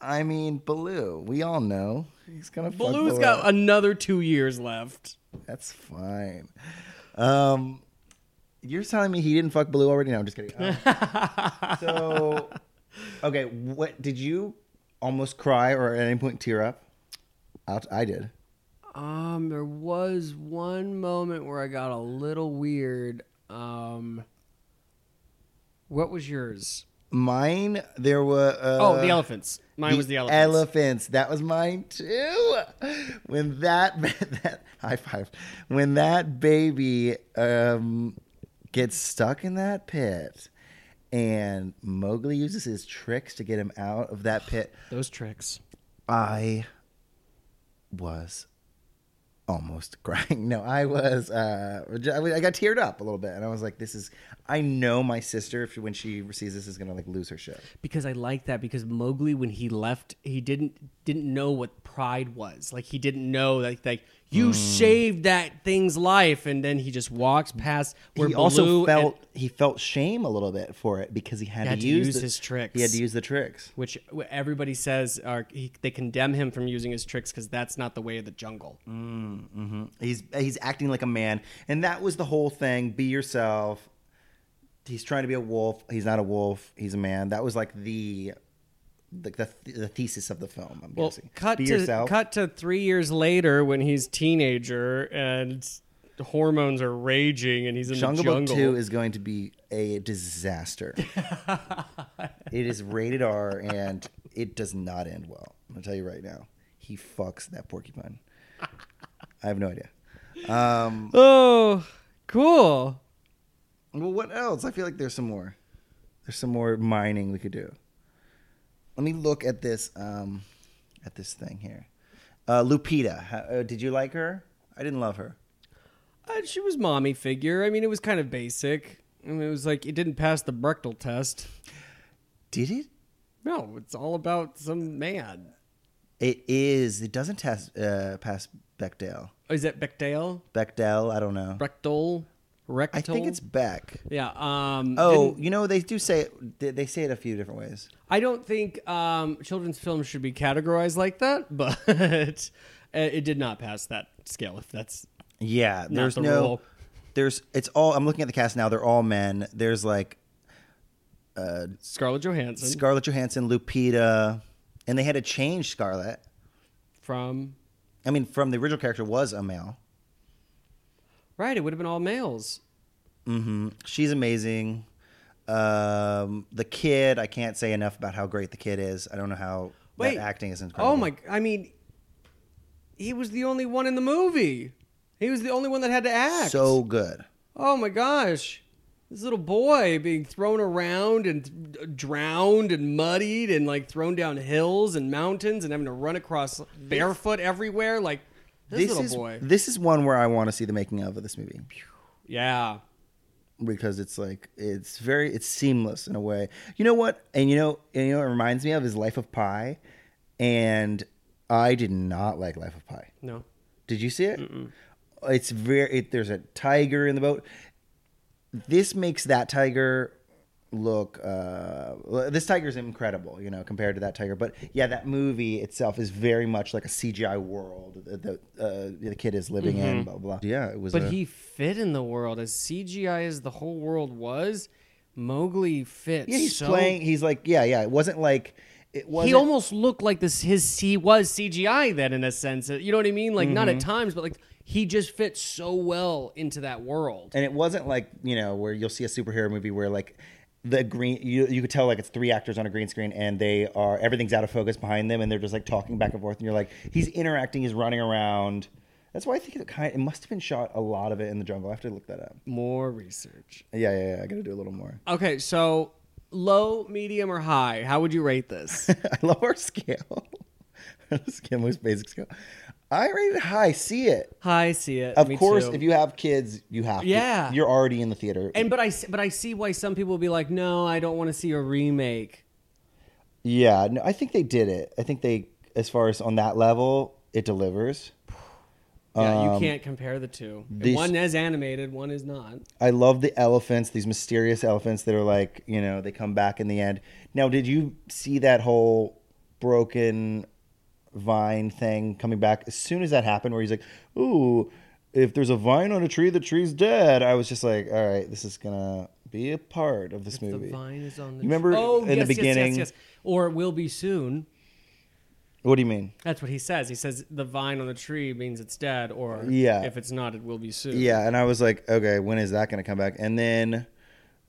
Speaker 2: I mean, Baloo. We all know he's gonna. fuck
Speaker 1: Baloo's
Speaker 2: Baloo.
Speaker 1: got another two years left.
Speaker 2: That's fine. Um, you're telling me he didn't fuck Baloo already? No, I'm just kidding. Um, [laughs] so, okay, what did you almost cry or at any point tear up? i I did.
Speaker 1: Um, there was one moment where I got a little weird. Um, what was yours?
Speaker 2: Mine, there were. Uh,
Speaker 1: oh, the elephants. Mine was the elephants.
Speaker 2: Elephants. That was mine too. When that [laughs] that high five. When that baby um gets stuck in that pit, and Mowgli uses his tricks to get him out of that pit. [sighs]
Speaker 1: Those tricks.
Speaker 2: I was almost [laughs] crying. No, I was. Uh, I got teared up a little bit, and I was like, "This is." I know my sister, if when she sees this, is gonna like lose her shit.
Speaker 1: Because I like that because Mowgli, when he left, he didn't didn't know what pride was. Like he didn't know like like You hmm. saved that thing's life, and then he just walks past where
Speaker 2: he
Speaker 1: Baloo
Speaker 2: also
Speaker 1: and-
Speaker 2: felt he felt shame a little bit for it because he had,
Speaker 1: Had
Speaker 2: to, use,
Speaker 1: use
Speaker 2: the-
Speaker 1: his tricks.
Speaker 2: He had to use the tricks.
Speaker 1: which everybody says are he, they condemn him from using his tricks because that's not the way of the jungle. Mm, mm-hmm.
Speaker 2: He's he's acting like a man, and that was the whole thing. Be yourself. He's trying to be a wolf. He's not a wolf. He's a man. That was like the like the, the thesis of the film. I'm
Speaker 1: Well,
Speaker 2: guessing.
Speaker 1: cut
Speaker 2: be
Speaker 1: to
Speaker 2: yourself.
Speaker 1: cut to three years later when he's teenager and hormones are raging and he's in
Speaker 2: Jungle
Speaker 1: the
Speaker 2: Book
Speaker 1: jungle.
Speaker 2: Two is going to be a disaster. [laughs] it is rated R, and it does not end well. I'm gonna tell you right now. He fucks that porcupine. I have no idea. Um,
Speaker 1: oh, cool.
Speaker 2: Well, what else? I feel like there's some more. There's some more mining we could do. Let me look at this. Um, at this thing here. Uh, Lupita. How, uh, did you like her? I didn't love her.
Speaker 1: Uh, she was mommy figure. I mean, it was kind of basic. I mean, it was like it didn't pass the Brechtel test.
Speaker 2: Did it?
Speaker 1: No, it's all about some man.
Speaker 2: It is. It doesn't test, uh, pass Bechdel.
Speaker 1: Oh, is that Bechdel?
Speaker 2: Bechdel. I don't know.
Speaker 1: Brechtel? Rectal?
Speaker 2: I think it's Beck.
Speaker 1: yeah. Um,
Speaker 2: Oh, you know they do say it, they- they say it a few different ways.
Speaker 1: I don't think um, children's films should be categorized like that, [laughs] but it, it did not pass that scale. If that's
Speaker 2: Yeah, there's
Speaker 1: the
Speaker 2: no.
Speaker 1: rule.
Speaker 2: There's. It's all. I'm looking at the cast now. They're all men. There's like
Speaker 1: Scarlett Johansson
Speaker 2: Scarlett Johansson, Lupita, and they had to change Scarlett.
Speaker 1: from
Speaker 2: I mean, from the original character was a male.
Speaker 1: Right. It would have been all males.
Speaker 2: Mm-hmm. She's amazing. Um, the kid, I can't say enough about how great the kid is. I don't know how
Speaker 1: Wait.
Speaker 2: that acting is incredible.
Speaker 1: Oh my! I mean, he was the only one in the movie. He was the only one that had to act.
Speaker 2: so good.
Speaker 1: oh my gosh, this little boy being thrown around and th- drowned and muddied and like thrown down hills and mountains and having to run across barefoot everywhere. Like this,
Speaker 2: This
Speaker 1: little
Speaker 2: is
Speaker 1: boy.
Speaker 2: this is one where I want to see the making of of this movie
Speaker 1: Yeah.
Speaker 2: because it's like it's very it's seamless in a way. You know what? And you know, and you know, it reminds me of is Life of Pi, and I did not like Life of Pi.
Speaker 1: No.
Speaker 2: Did you see it? It's very. It, there's a tiger in the boat. This makes that tiger look. Uh, this tiger is incredible, you know, compared to that tiger. But yeah, that movie itself is very much like a CGI world that the uh, the kid is living in. Blah blah. blah. Yeah, it was.
Speaker 1: But
Speaker 2: a-
Speaker 1: he fit in the world as CGI as the whole world was. Mowgli fits.
Speaker 2: Yeah, he's
Speaker 1: so
Speaker 2: playing. He's like, yeah, yeah. It wasn't like. It wasn't.
Speaker 1: he almost looked like this his he was CGI then in a sense. You know what I mean? Like not
Speaker 2: Mm-hmm.
Speaker 1: at times, but like he just fits so well into that world.
Speaker 2: and it wasn't like you know where you'll see a superhero movie where like the green you, you could tell like it's three actors on a green screen and they are everything's out of focus behind them and they're just like talking back and forth and you're like he's interacting he's running around. That's why i think it kind it must have been shot a lot of it in the jungle. I have to look that up.
Speaker 1: More research.
Speaker 2: yeah yeah, yeah. I gotta do a little more.
Speaker 1: Okay, so low, medium, or high? How would you rate this? [laughs]
Speaker 2: i love our scale. [laughs] Scale most basic scale i rated high see it
Speaker 1: high, see it.
Speaker 2: of
Speaker 1: Me
Speaker 2: course
Speaker 1: too.
Speaker 2: if you have kids you have to.
Speaker 1: Yeah.
Speaker 2: you're already in the theater
Speaker 1: and but I s- but I see why some people will be like, no, I don't want to see a remake.
Speaker 2: Yeah, no, I think they did it. I think they, as far as on that level, it delivers. [sighs]
Speaker 1: Yeah,
Speaker 2: Um,
Speaker 1: you can't compare the two.
Speaker 2: these-
Speaker 1: one is animated, one is not.
Speaker 2: I love the elephants, these mysterious elephants that are like, you know, they come back in the end. Now, did you see that whole broken vine thing coming back as soon as that happened, where he's like, "Ooh, if there's a vine on a tree, the tree's dead." I was just like, "All right, this is gonna be a part of this movie."
Speaker 1: The vine is on the.
Speaker 2: You remember
Speaker 1: oh,
Speaker 2: in the
Speaker 1: yes, yes, yes,
Speaker 2: beginning-
Speaker 1: yes. or it will be soon.
Speaker 2: What do you mean?
Speaker 1: That's what he says. He says the vine on the tree means it's dead, or
Speaker 2: Yeah.
Speaker 1: if it's not, it will be soon.
Speaker 2: Yeah, and I was like, okay, when is that going to come back? And then,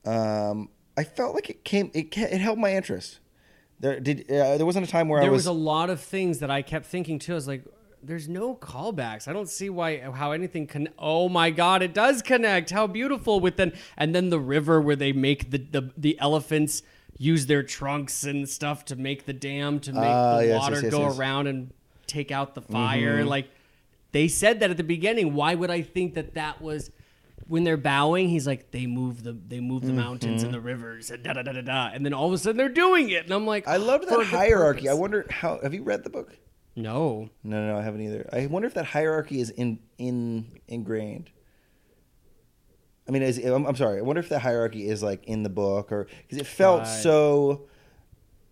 Speaker 2: um, I felt like it came. It it held my interest. There did. Uh, there wasn't a time where
Speaker 1: there
Speaker 2: I
Speaker 1: was,
Speaker 2: was.
Speaker 1: a lot of things that I kept thinking too. I was like, "There's no callbacks. I don't see why how anything can." Oh my god, it does connect. How beautiful with then and then the river where they make the the, the elephants use their trunks and stuff to make the dam to make
Speaker 2: Ah,
Speaker 1: the
Speaker 2: yes,
Speaker 1: water
Speaker 2: yes, yes,
Speaker 1: go.
Speaker 2: Mm-hmm.
Speaker 1: around and take out the fire. Like they said that at the beginning. Why would I think that that was? When they're bowing, he's like, they move the they move the mountains and the rivers and da da da da da, and then all of a sudden they're doing it, and I'm like,
Speaker 2: Mm-hmm. I
Speaker 1: love
Speaker 2: that hierarchy. I wonder how. Have you read the book?
Speaker 1: No.
Speaker 2: No, no, I haven't either. I wonder if that hierarchy is in in ingrained. I mean, is, I'm, I'm sorry. I wonder if the hierarchy is like in the book or because it felt
Speaker 1: Right.
Speaker 2: so.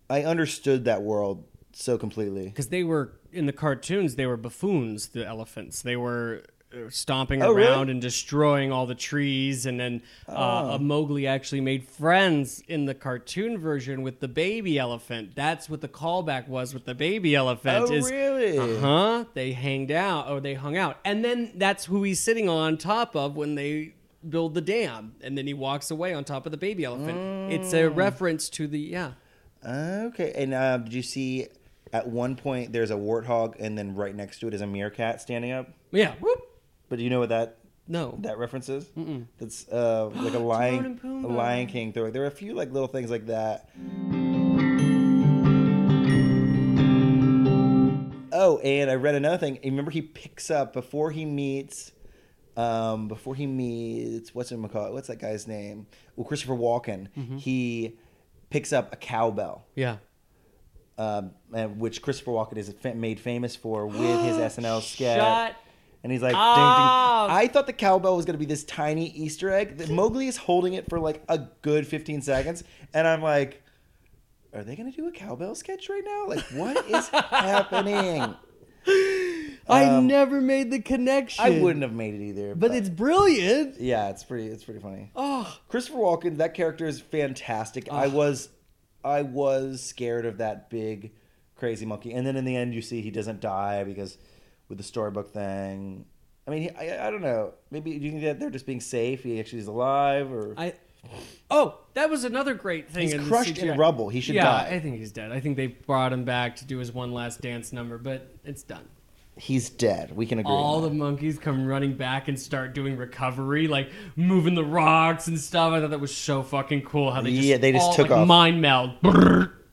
Speaker 2: I understood that world so completely.
Speaker 1: Because they were in the cartoons, they were buffoons, the elephants. They were stomping
Speaker 2: Oh,
Speaker 1: around
Speaker 2: really?
Speaker 1: and destroying all the trees. And then uh,
Speaker 2: Oh.
Speaker 1: Mowgli actually made friends in the cartoon version with the baby elephant. That's what the callback was with the baby elephant.
Speaker 2: Oh,
Speaker 1: is,
Speaker 2: really?
Speaker 1: Uh huh. They hanged out, or they hung out, and then that's who he's sitting on top of when they build the dam, and then he walks away on top of the baby elephant. It's a
Speaker 2: Mm.
Speaker 1: reference to the yeah.
Speaker 2: Okay, and uh, did you see at one point there's a warthog, and then right next to it is a meerkat standing up?
Speaker 1: Yeah. Whoop.
Speaker 2: But do you know what that
Speaker 1: No.
Speaker 2: that reference is? That's uh, [gasps] like a lion, a Lion King. There, there are a few like little things like that. Oh, and I read another thing. Remember, he picks up before he meets, um, before he meets what's it call? What's that guy's name? Well, Christopher Walken. He picks up a cowbell.
Speaker 1: Yeah.
Speaker 2: um, and which Christopher Walken is made famous for with his [gasps] SNL sketch.
Speaker 1: Shut
Speaker 2: and he's like, ding, ding. I thought the cowbell was going to be this tiny Easter egg. Mowgli is holding it for like a good 15 seconds. And I'm like, are they going to do a cowbell sketch right now? Like, what is [laughs] happening?
Speaker 1: I
Speaker 2: Um,
Speaker 1: never made the connection.
Speaker 2: I wouldn't have made it either.
Speaker 1: But it's brilliant.
Speaker 2: yeah, it's pretty. It's pretty funny.
Speaker 1: Oh,
Speaker 2: Christopher Walken, that character is fantastic. I was, I was scared of that big, crazy monkey, and then in the end, you see he doesn't die because with the storybook thing. I mean, I, I don't know. Maybe do you think that they're just being safe? He actually is alive, or
Speaker 1: I. Oh, that was another great thing.
Speaker 2: he's
Speaker 1: in
Speaker 2: crushed in rubble. He should
Speaker 1: yeah,
Speaker 2: die.
Speaker 1: I think he's dead. I think they brought him back to do his one last dance number, but it's done.
Speaker 2: he's dead. We can agree.
Speaker 1: All the monkeys come running back and start doing recovery, like moving the rocks and stuff. I thought that was so fucking cool. How they just
Speaker 2: Yeah, they just
Speaker 1: all,
Speaker 2: took
Speaker 1: like,
Speaker 2: off.
Speaker 1: mind meld.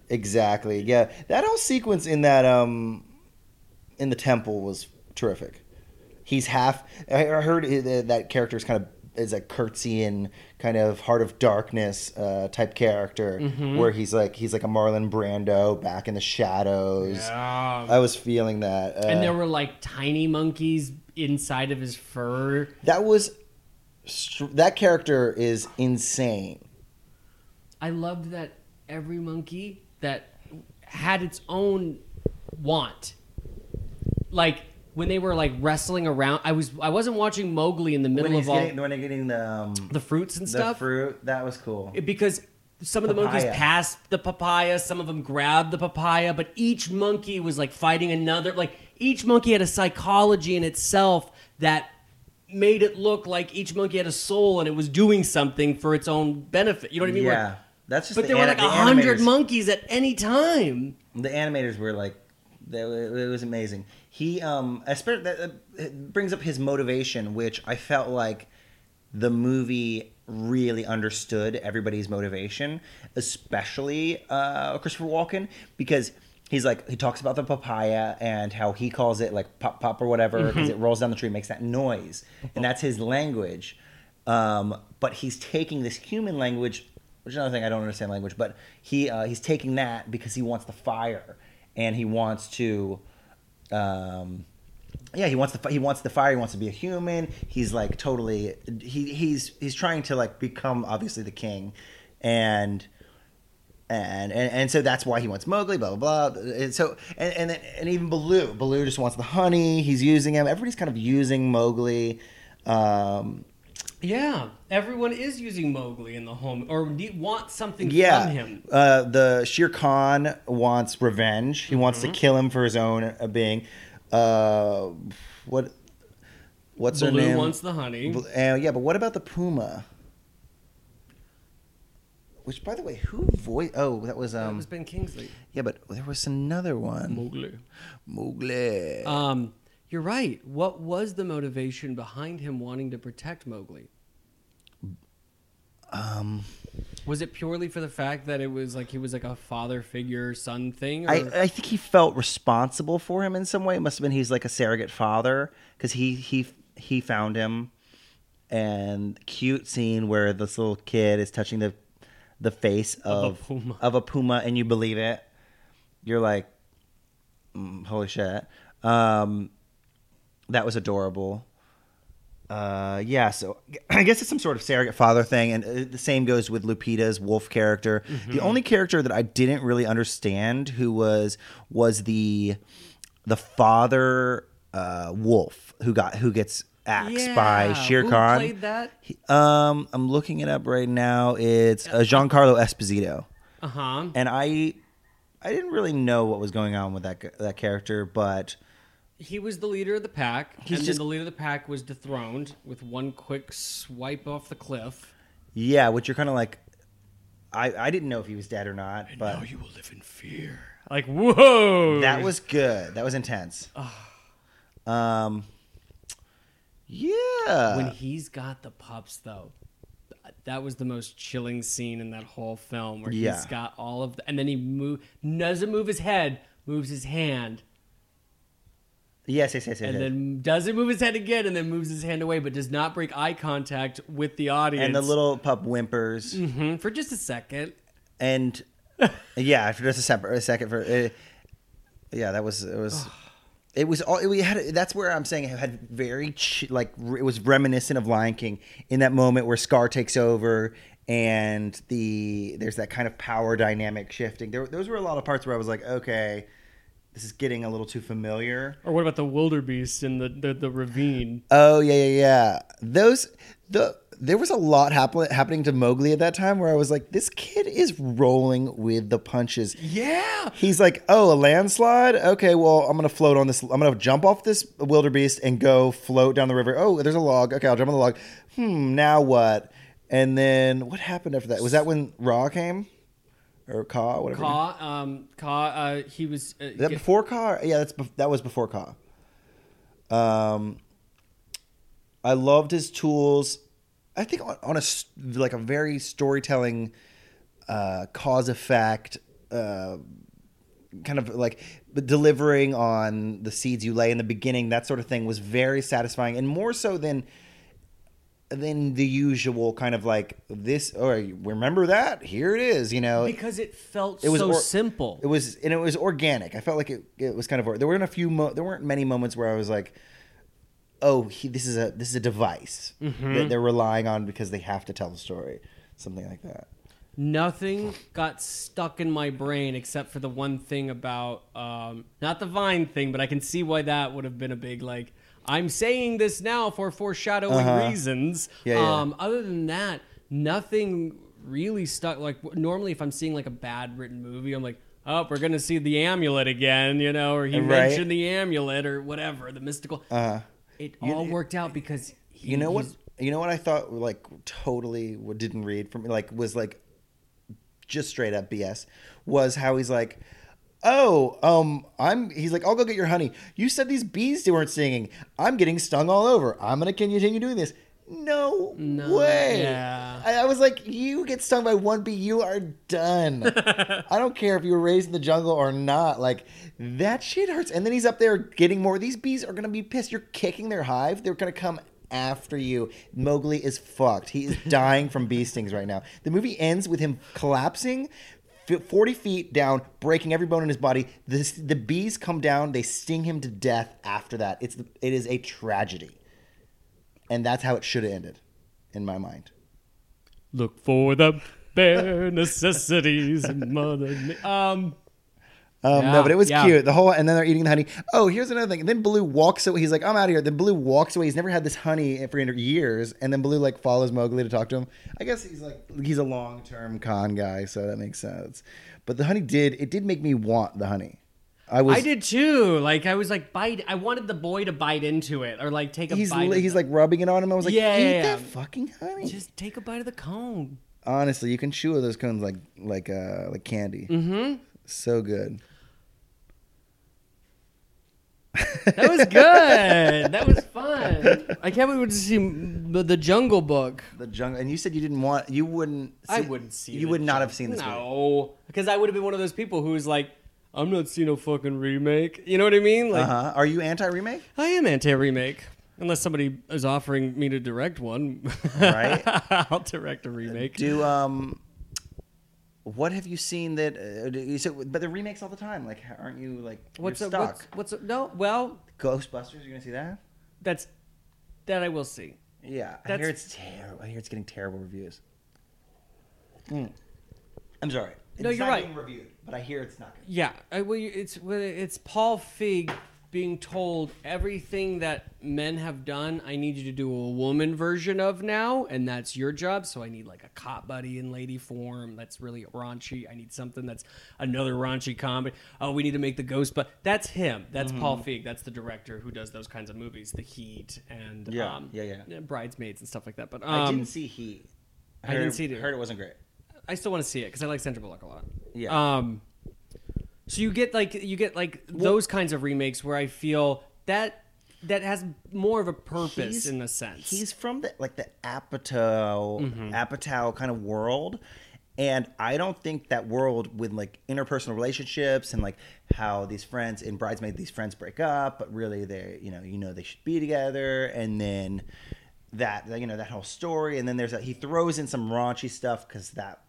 Speaker 2: Exactly. Yeah, that whole sequence in that um, in the temple was terrific. He's half. I heard that character is kind of is a Kurtzy kind of heart of darkness uh, type character,
Speaker 1: Mm-hmm.
Speaker 2: where he's like he's like a Marlon Brando back in the shadows.
Speaker 1: Yeah.
Speaker 2: I was feeling that, uh,
Speaker 1: and there were like tiny monkeys inside of his fur.
Speaker 2: that was that character is insane.
Speaker 1: I loved that every monkey that had its own want. Like when they were like wrestling around, I was I wasn't watching Mowgli in the middle of all
Speaker 2: getting when they're getting the um,
Speaker 1: the fruits and
Speaker 2: the
Speaker 1: stuff
Speaker 2: fruit, that was cool.
Speaker 1: because some of the monkeys passed the papaya, some of them grabbed the papaya, but each monkey was like fighting another. Like each monkey had a psychology in itself that made it look like each monkey had a soul and it was doing something for its own benefit. You know what I mean?
Speaker 2: Yeah, that's just.
Speaker 1: But
Speaker 2: the
Speaker 1: there were like a hundred monkeys at any time.
Speaker 2: the animators were like it was amazing. He um especially that brings up his motivation which i felt like the movie really understood everybody's motivation especially uh christopher walken because he's like he talks about the papaya and how he calls it like pop pop or whatever because it rolls down the tree makes that noise and that's his language. Um, but he's taking this human language which is another thing I don't understand language, but he uh, he's taking that because he wants the fire and he wants to, um, yeah, he wants the he wants the fire. He wants to be a human. He's like totally he he's he's trying to like become obviously the king, and. And, and and so that's why he wants Mowgli, blah blah blah. And so and and, and even Baloo, Baloo just wants the honey. He's using him. Everybody's kind of using Mowgli. Um,
Speaker 1: Yeah, everyone is using Mowgli in the home or need, want something
Speaker 2: yeah.
Speaker 1: from him.
Speaker 2: Uh, the Shere Khan wants revenge. He wants
Speaker 1: Mm-hmm.
Speaker 2: to kill him for his own uh, being. Uh, what? What's her
Speaker 1: Baloo
Speaker 2: name?
Speaker 1: wants the honey.
Speaker 2: Uh, yeah, but what about the puma? Which, by the way, who voice? Oh, that was um.
Speaker 1: that was Ben Kingsley.
Speaker 2: yeah, but there was another one.
Speaker 1: Mowgli.
Speaker 2: Mowgli.
Speaker 1: Um, you're right. What was the motivation behind him wanting to protect Mowgli?
Speaker 2: um,
Speaker 1: Was it purely for the fact that it was like he was like a father figure son thing? Or?
Speaker 2: I I think he felt responsible for him in some way. It must have been he's like a surrogate father because he he he found him, and cute scene where this little kid is touching the the face
Speaker 1: Of
Speaker 2: of
Speaker 1: a puma.
Speaker 2: of a puma, and you believe it. You're like, mm, holy shit. Um, that was adorable. Uh, yeah, so [clears throat] I guess it's some sort of surrogate father thing, and uh, the same goes with Lupita's wolf character. The only character that I didn't really understand who was was the the father uh, wolf who got who gets axed by Shere
Speaker 1: Who played that?
Speaker 2: He- Um, I'm looking it up right now. It's uh, Giancarlo Esposito,
Speaker 1: Uh huh.
Speaker 2: and I I didn't really know what was going on with that that character, but
Speaker 1: He was the leader of the pack,
Speaker 2: He's
Speaker 1: and
Speaker 2: just-
Speaker 1: then the leader of the pack was dethroned with one quick swipe off the cliff.
Speaker 2: yeah, which you're kind of like, I I didn't know if he was dead or not, but now
Speaker 1: you will live in fear. Like whoa!
Speaker 2: that was good. That was intense. Um, yeah,
Speaker 1: when he's got the pups though. That was the most chilling scene in that whole film, where
Speaker 2: Yeah.
Speaker 1: he's got all of the, and then he move doesn't move his head, moves his hand,
Speaker 2: yes, yes, yes, yes,
Speaker 1: and
Speaker 2: yes.
Speaker 1: then doesn't move his head again, and then moves his hand away, but does not break eye contact with the audience.
Speaker 2: and the little pup whimpers,
Speaker 1: Mhm, for just a second.
Speaker 2: and [laughs] yeah, for just a, separate, a second for, uh, yeah, that was it was. It was all we had. That's where I'm saying it had very like it was reminiscent of Lion King in that moment where Scar takes over and the there's that kind of power dynamic shifting. There, those were a lot of parts where I was like, okay, this is getting a little too familiar.
Speaker 1: Or what about the wildebeest in the the, the ravine?
Speaker 2: Oh yeah, yeah, yeah. Those the there was a lot happen, happening to Mowgli at that time where I was like, this kid is rolling with the punches.
Speaker 1: Yeah,
Speaker 2: He's like, oh, a landslide. Okay, well, I'm gonna float on this. I'm gonna jump off this wildebeest and go float down the river. Oh, there's a log. Okay, I'll jump on the log. Hmm. Now what? And then what happened after that? Was that when Raw came or Kaa? Whatever.
Speaker 1: Kaa, um, Kaa, uh, he was. Uh,
Speaker 2: Is that
Speaker 1: ge-
Speaker 2: before Kaa? Yeah, that's bef- that was before Kaa. Um, I loved his tools. I think on, on a like a very storytelling, uh, cause effect, uh, kind of like delivering on the seeds you lay in the beginning. That sort of thing was very satisfying, and more so than than the usual kind of like this. Or remember that? Here it is. You know,
Speaker 1: because it felt
Speaker 2: It was
Speaker 1: so
Speaker 2: or-
Speaker 1: simple.
Speaker 2: it was and it was organic. I felt like it, it was kind of there weren't a few mo- there weren't many moments where I was like, oh, he, this is a this is a device that they're relying on because they have to tell the story, something like that.
Speaker 1: Nothing got stuck in my brain except for the one thing about um, not the vine thing, but I can see why that would have been a big like. I'm saying this now for foreshadowing
Speaker 2: Uh-huh.
Speaker 1: reasons.
Speaker 2: Yeah, yeah.
Speaker 1: Um, other than that, nothing really stuck. Like normally, if I'm seeing like a bad written movie, I'm like, oh, we're gonna see the amulet again, you know, or he
Speaker 2: Right.
Speaker 1: mentioned the amulet or whatever, the mystical.
Speaker 2: Uh,
Speaker 1: it
Speaker 2: you-
Speaker 1: all worked out because he,
Speaker 2: you know what? You know what I thought like totally didn't read from like was like just straight up BS was how he's like. Oh, um, I'm. He's like, I'll go get your honey. You said these bees weren't singing. I'm getting stung all over. I'm gonna continue doing this. No,
Speaker 1: No,
Speaker 2: way.
Speaker 1: yeah.
Speaker 2: I, I was like, you get stung by one bee, you are done. [laughs] I don't care if you were raised in the jungle or not. Like that shit hurts. And then he's up there getting more. These bees are gonna be pissed. You're kicking their hive. They're gonna come after you. Mowgli is fucked. He is dying from bee stings right now. The movie ends with him collapsing. F- 40 feet down, breaking every bone in his body. This, the bees come down, they sting him to death after that. It's it is a tragedy. And that's how it should have ended, in my mind.
Speaker 1: Look for the bare [laughs] necessities mother. Um,
Speaker 2: Um,
Speaker 1: Yeah,
Speaker 2: no, but it was
Speaker 1: yeah.
Speaker 2: cute. The whole, and then they're eating the honey. Oh, here's another thing. And then Baloo walks away. He's like, I'm out of here. Then Baloo walks away. He's never had this honey for years. And then Baloo like follows Mowgli to talk to him. I guess he's like, he's a long term con guy, so that makes sense. But the honey did, it did make me want the honey. I was,
Speaker 1: I did too. Like I was like bite. I wanted the boy to bite into it or like take a
Speaker 2: he's,
Speaker 1: bite.
Speaker 2: he's like rubbing it on him. I was like,
Speaker 1: Yeah,
Speaker 2: eat
Speaker 1: yeah,
Speaker 2: that
Speaker 1: yeah.
Speaker 2: fucking honey.
Speaker 1: just take a bite of the cone.
Speaker 2: Honestly, you can chew those cones like, like, uh, like candy.
Speaker 1: Mm-hmm.
Speaker 2: So good.
Speaker 1: That was good. that was [laughs] fun. I can't wait to see the, the Jungle Book.
Speaker 2: The jungle, and you said you didn't want, you wouldn't.
Speaker 1: I wouldn't see.
Speaker 2: You would not have seen this.
Speaker 1: No, because I would have been one of those people who's like, I'm not seeing a fucking remake. You know what I mean? Like,
Speaker 2: Uh huh. Are you anti remake?
Speaker 1: I am anti-remake. Unless somebody is offering me to direct one,
Speaker 2: Right. [laughs]
Speaker 1: I'll direct a remake.
Speaker 2: Do um what have you seen that? Uh, you said, but the remakes all the time. Like, aren't you like
Speaker 1: What's
Speaker 2: you're
Speaker 1: a,
Speaker 2: stuck?
Speaker 1: what's what's a, no? Well,
Speaker 2: Ghostbusters? You're gonna see that?
Speaker 1: that's that I will see.
Speaker 2: Yeah, I hear it's terrible. I hear it's getting terrible reviews. Mm. I'm sorry.
Speaker 1: No,
Speaker 2: It's
Speaker 1: you're
Speaker 2: not
Speaker 1: right.
Speaker 2: Reviewed, but I hear it's not good.
Speaker 1: Yeah, I, well, it's well, it's Paul Feig being told everything that men have done. I need you to do a woman version of now, and that's your job. So I need like a cop buddy in lady form. That's really raunchy. I need something that's another raunchy comedy. Oh, we need to make the ghost, but that's him. That's Paul
Speaker 2: Mm-hmm.
Speaker 1: Feig. That's the director who does those kinds of movies, The Heat and
Speaker 2: Yeah,
Speaker 1: um,
Speaker 2: yeah, yeah.
Speaker 1: Bridesmaids and stuff like that. But
Speaker 2: I
Speaker 1: um,
Speaker 2: didn't see Heat.
Speaker 1: I didn't see it either.
Speaker 2: Heard it wasn't great.
Speaker 1: I still want to see it because I like Sandra Bullock a lot.
Speaker 2: Yeah.
Speaker 1: Um. So you get like you get like those kinds of remakes where I feel that that has more of a purpose
Speaker 2: He's-
Speaker 1: in a sense.
Speaker 2: He's from the like the Apatow
Speaker 1: Mm-hmm.
Speaker 2: Apatow kind of world. And I don't think that world with like interpersonal relationships and like how these friends in Bridesmaid these friends break up, but really they you know you know they should be together, and then that you know that whole story, and then there's a, he throws in some raunchy stuff because that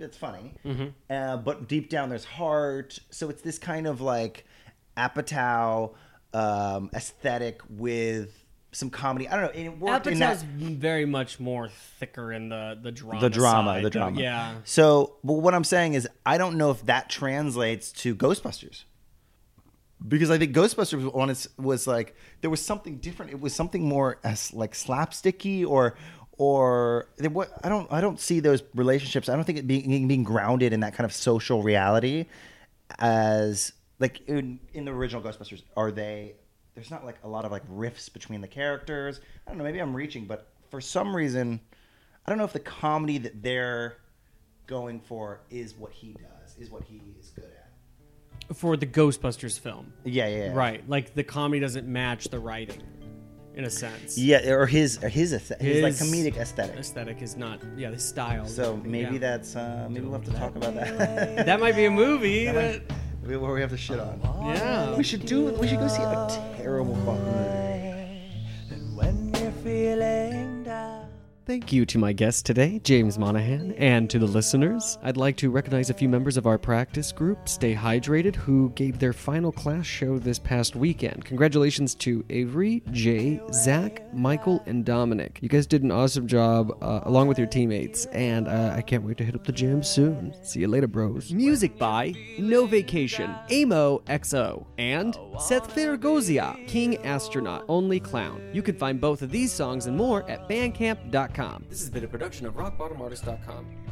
Speaker 2: it's funny,
Speaker 1: Mm-hmm.
Speaker 2: uh, but deep down there's heart. So it's this kind of like Apatow um, aesthetic with some comedy. I don't know. and It worked in
Speaker 1: Apatow's
Speaker 2: that
Speaker 1: very much more thicker in the the drama.
Speaker 2: the drama,
Speaker 1: side,
Speaker 2: the
Speaker 1: though.
Speaker 2: drama.
Speaker 1: Yeah.
Speaker 2: So, but what I'm saying is, I don't know if that translates to Ghostbusters. Because I think Ghostbusters was, was like there was something different. It was something more as like slapsticky or or wa- I don't I don't see those relationships. I don't think it being being grounded in that kind of social reality as like in, in the original Ghostbusters. Are they? There's not like a lot of like riffs between the characters. I don't know. Maybe I'm reaching, but for some reason, I don't know if the comedy that they're going for is what he does, is what he is good at.
Speaker 1: For the Ghostbusters film,
Speaker 2: Yeah, yeah, yeah.
Speaker 1: right? Like the comedy doesn't match the writing, in a sense.
Speaker 2: Yeah, or his or his aesthe- his, like comedic aesthetic.
Speaker 1: Aesthetic is not. Yeah, the style.
Speaker 2: So maybe
Speaker 1: Yeah.
Speaker 2: that's uh, maybe we'll have to talk about that. [laughs]
Speaker 1: that might be a movie. that,
Speaker 2: Maybe where we have to shit on.
Speaker 1: yeah.
Speaker 2: We should do. We should go see a terrible fucking movie.
Speaker 3: And when you're feeling down.
Speaker 1: Thank you to my guest today, James Monaghan, and to the listeners. I'd like to recognize a few members of our practice group, Stay Hydrated, who gave their final class show this past weekend. Congratulations to Avery, Jay, Zach, Michael, and Dominic. You guys did an awesome job uh, along with your teammates, and uh, I can't wait to hit up the gym soon. See you later, bros. Music by No Vacation, Amo XO, and Seth Faergolzia, King Astronaut, Onlee Cloun. You can find both of these songs and more at bandcamp.com. This has been a production of rockbottomartist.com.